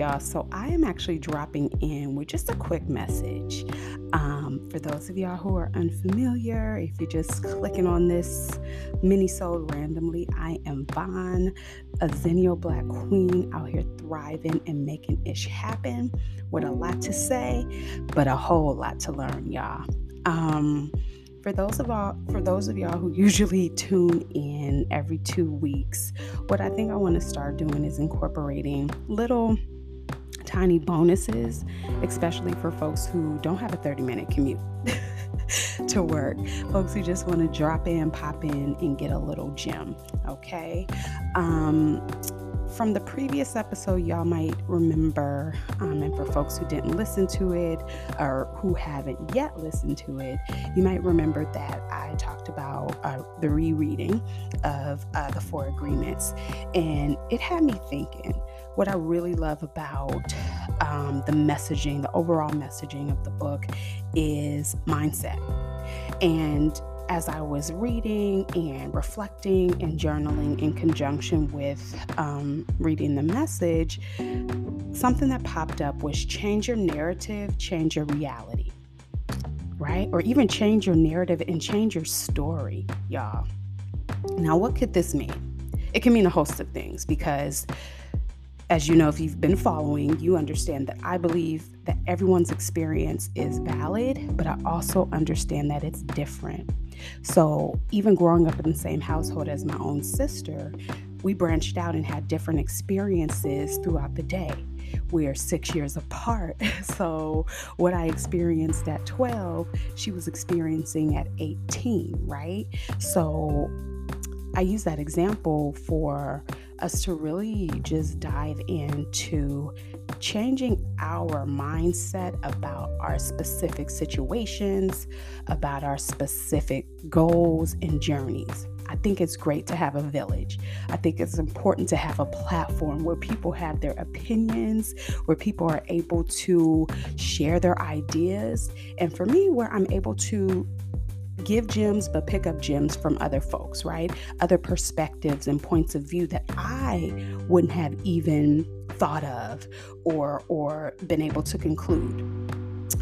y'all. So, I am actually dropping in with just a quick message. Um, for those of y'all who are unfamiliar, if you're just clicking on this minisode randomly, I am Vaughn, a Zennial Black Queen out here thriving and making ish happen with a lot to say, but a whole lot to learn, y'all. Um, for those of all for those of y'all who usually tune in every two weeks what i think i want to start doing is incorporating little tiny bonuses especially for folks who don't have a 30 minute commute to work folks who just want to drop in pop in and get a little gem okay um from the previous episode, y'all might remember, um, and for folks who didn't listen to it or who haven't yet listened to it, you might remember that I talked about uh, the rereading of uh, the Four Agreements, and it had me thinking. What I really love about um, the messaging, the overall messaging of the book, is mindset. And as I was reading and reflecting and journaling in conjunction with um, reading the message, something that popped up was change your narrative, change your reality, right? Or even change your narrative and change your story, y'all. Now, what could this mean? It can mean a host of things because as you know, if you've been following, you understand that I believe that everyone's experience is valid, but I also understand that it's different. So, even growing up in the same household as my own sister, we branched out and had different experiences throughout the day. We're six years apart. So, what I experienced at 12, she was experiencing at 18, right? So, I use that example for us to really just dive into changing our mindset about our specific situations, about our specific goals and journeys. I think it's great to have a village. I think it's important to have a platform where people have their opinions, where people are able to share their ideas. And for me, where I'm able to give gems, but pick up gems from other folks, right? Other perspectives and points of view that I wouldn't have even thought of or or been able to conclude.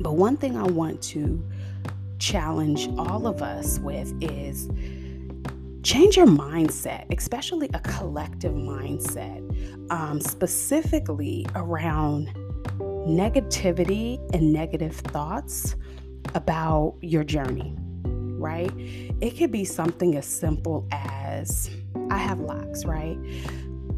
But one thing I want to challenge all of us with is change your mindset, especially a collective mindset, um, specifically around negativity and negative thoughts about your journey right? It could be something as simple as I have locks, right?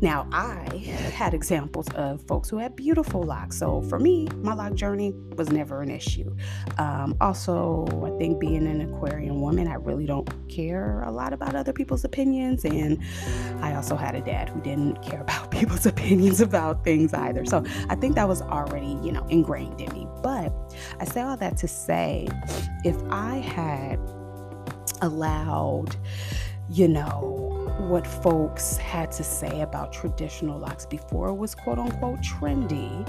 Now, I had examples of folks who had beautiful locks. So for me, my lock journey was never an issue. Um, also, I think being an Aquarian woman, I really don't care a lot about other people's opinions. And I also had a dad who didn't care about people's opinions about things either. So I think that was already, you know, ingrained in me. But I say all that to say, if I had allowed, you know, what folks had to say about traditional locks before it was quote unquote trendy,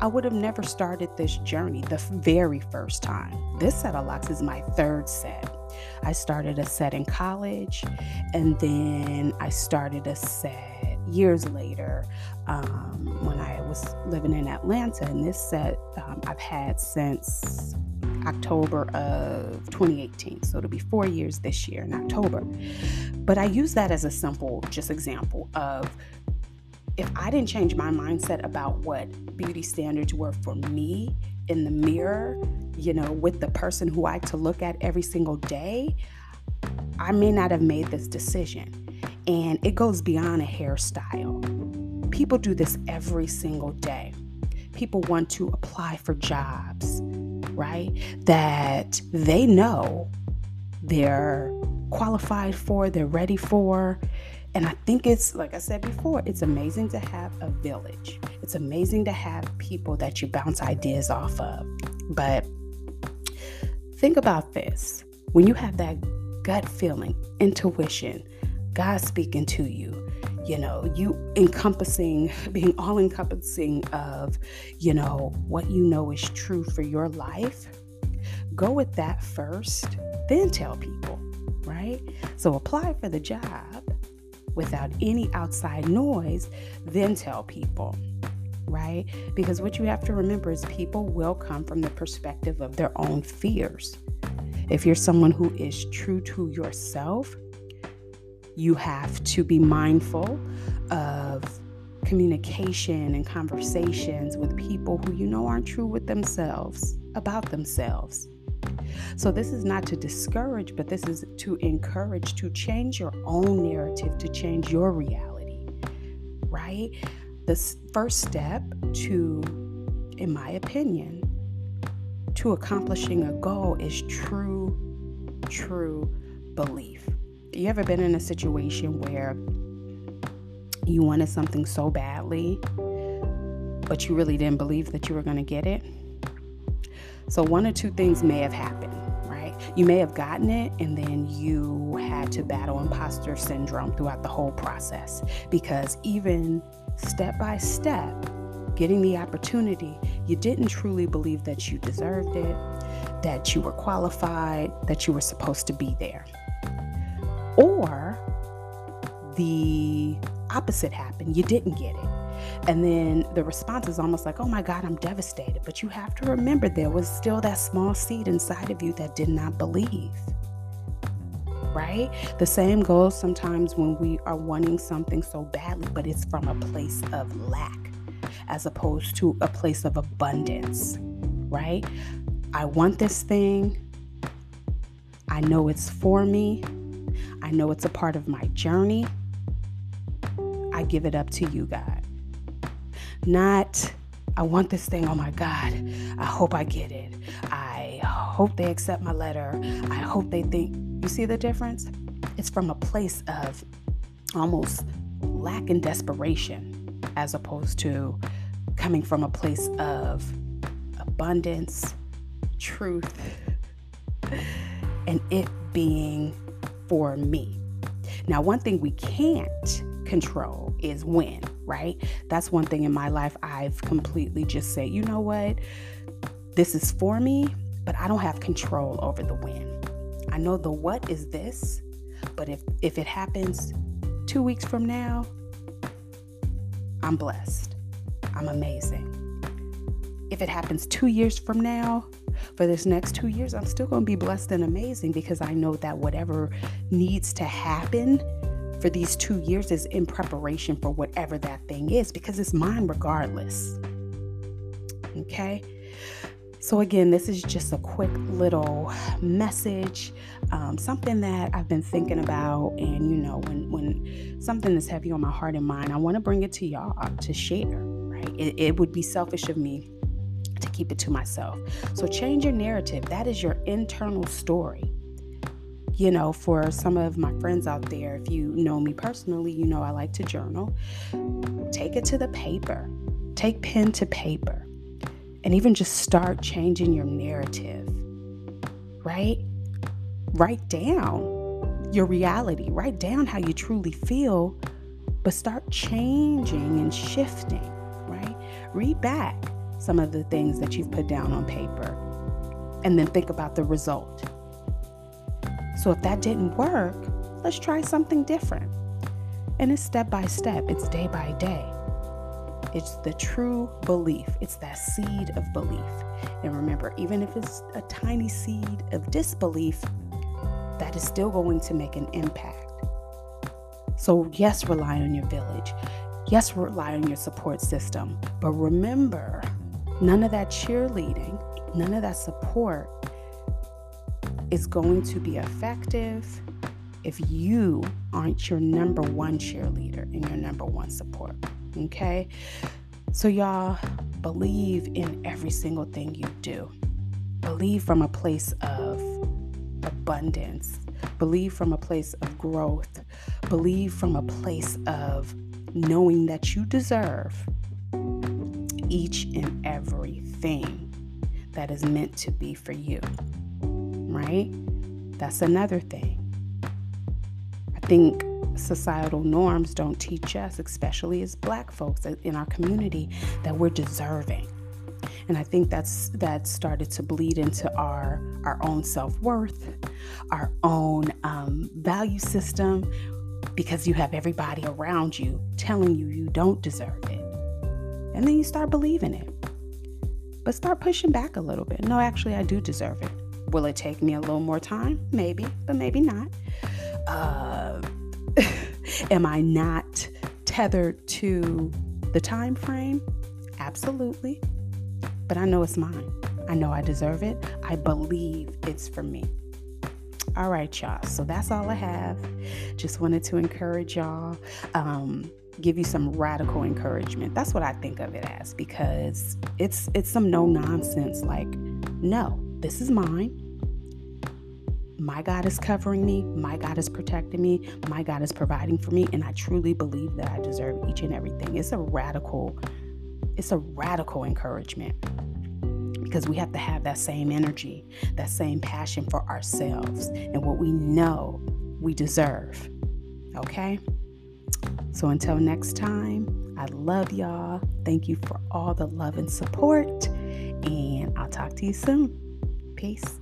I would have never started this journey the very first time. This set of locks is my third set. I started a set in college, and then I started a set years later um, when I was living in Atlanta. And this set um, I've had since October of 2018. So it'll be four years this year in October. But I use that as a simple, just example of if I didn't change my mindset about what beauty standards were for me in the mirror, you know, with the person who I to look at every single day, I may not have made this decision. And it goes beyond a hairstyle. People do this every single day. People want to apply for jobs right? That they know they're qualified for, they're ready for. And I think it's, like I said before, it's amazing to have a village. It's amazing to have people that you bounce ideas off of. But think about this when you have that gut feeling, intuition, God speaking to you, you know, you encompassing, being all encompassing of, you know, what you know is true for your life, go with that first, then tell people, right? So apply for the job without any outside noise, then tell people. right? Because what you have to remember is people will come from the perspective of their own fears. If you're someone who is true to yourself, you have to be mindful of communication and conversations with people who you know aren't true with themselves about themselves. So, this is not to discourage, but this is to encourage to change your own narrative, to change your reality, right? The first step to, in my opinion, to accomplishing a goal is true, true belief. You ever been in a situation where you wanted something so badly, but you really didn't believe that you were going to get it? So, one or two things may have happened, right? You may have gotten it, and then you had to battle imposter syndrome throughout the whole process because even step by step, getting the opportunity, you didn't truly believe that you deserved it, that you were qualified, that you were supposed to be there. Or the opposite happened, you didn't get it. And then the response is almost like, oh my God, I'm devastated. But you have to remember there was still that small seed inside of you that did not believe. Right? The same goes sometimes when we are wanting something so badly, but it's from a place of lack as opposed to a place of abundance. Right? I want this thing. I know it's for me. I know it's a part of my journey. I give it up to you, God. Not, I want this thing, oh my God, I hope I get it. I hope they accept my letter. I hope they think. You see the difference? It's from a place of almost lack and desperation as opposed to coming from a place of abundance, truth, and it being for me. Now, one thing we can't control is when, right? That's one thing in my life I've completely just said, you know what? This is for me, but I don't have control over the when. I know the what is this, but if if it happens 2 weeks from now, I'm blessed. I'm amazing. If it happens 2 years from now, for this next 2 years, I'm still going to be blessed and amazing because I know that whatever needs to happen for these two years is in preparation for whatever that thing is because it's mine regardless. Okay. So, again, this is just a quick little message, um, something that I've been thinking about. And, you know, when, when something is heavy on my heart and mind, I want to bring it to y'all to share, right? It, it would be selfish of me to keep it to myself. So, change your narrative. That is your internal story you know, for some of my friends out there, if you know me personally, you know I like to journal. Take it to the paper, take pen to paper, and even just start changing your narrative, right? Write down your reality, write down how you truly feel, but start changing and shifting, right? Read back some of the things that you've put down on paper and then think about the result so if that didn't work, let's try something different. And it's step by step, it's day by day. It's the true belief, it's that seed of belief. And remember, even if it's a tiny seed of disbelief, that is still going to make an impact. So, yes, rely on your village. Yes, rely on your support system. But remember, none of that cheerleading, none of that support is going to be effective if you aren't your number one cheerleader and your number one support. Okay? So, y'all, believe in every single thing you do. Believe from a place of abundance. Believe from a place of growth. Believe from a place of knowing that you deserve each and everything that is meant to be for you right? That's another thing. I think societal norms don't teach us, especially as black folks in our community, that we're deserving. And I think that's that started to bleed into our our own self worth, our own um, value system, because you have everybody around you telling you you don't deserve it. And then you start believing it. But start pushing back a little bit. No, actually, I do deserve it. Will it take me a little more time? Maybe, but maybe not. Uh, am I not tethered to the time frame? Absolutely. But I know it's mine. I know I deserve it. I believe it's for me. All right, y'all. So that's all I have. Just wanted to encourage y'all. Um, give you some radical encouragement. That's what I think of it as because it's it's some no nonsense like no, this is mine. My God is covering me, my God is protecting me, my God is providing for me and I truly believe that I deserve each and everything. It's a radical it's a radical encouragement because we have to have that same energy, that same passion for ourselves and what we know we deserve. Okay? So until next time, I love y'all. Thank you for all the love and support, and I'll talk to you soon. Peace.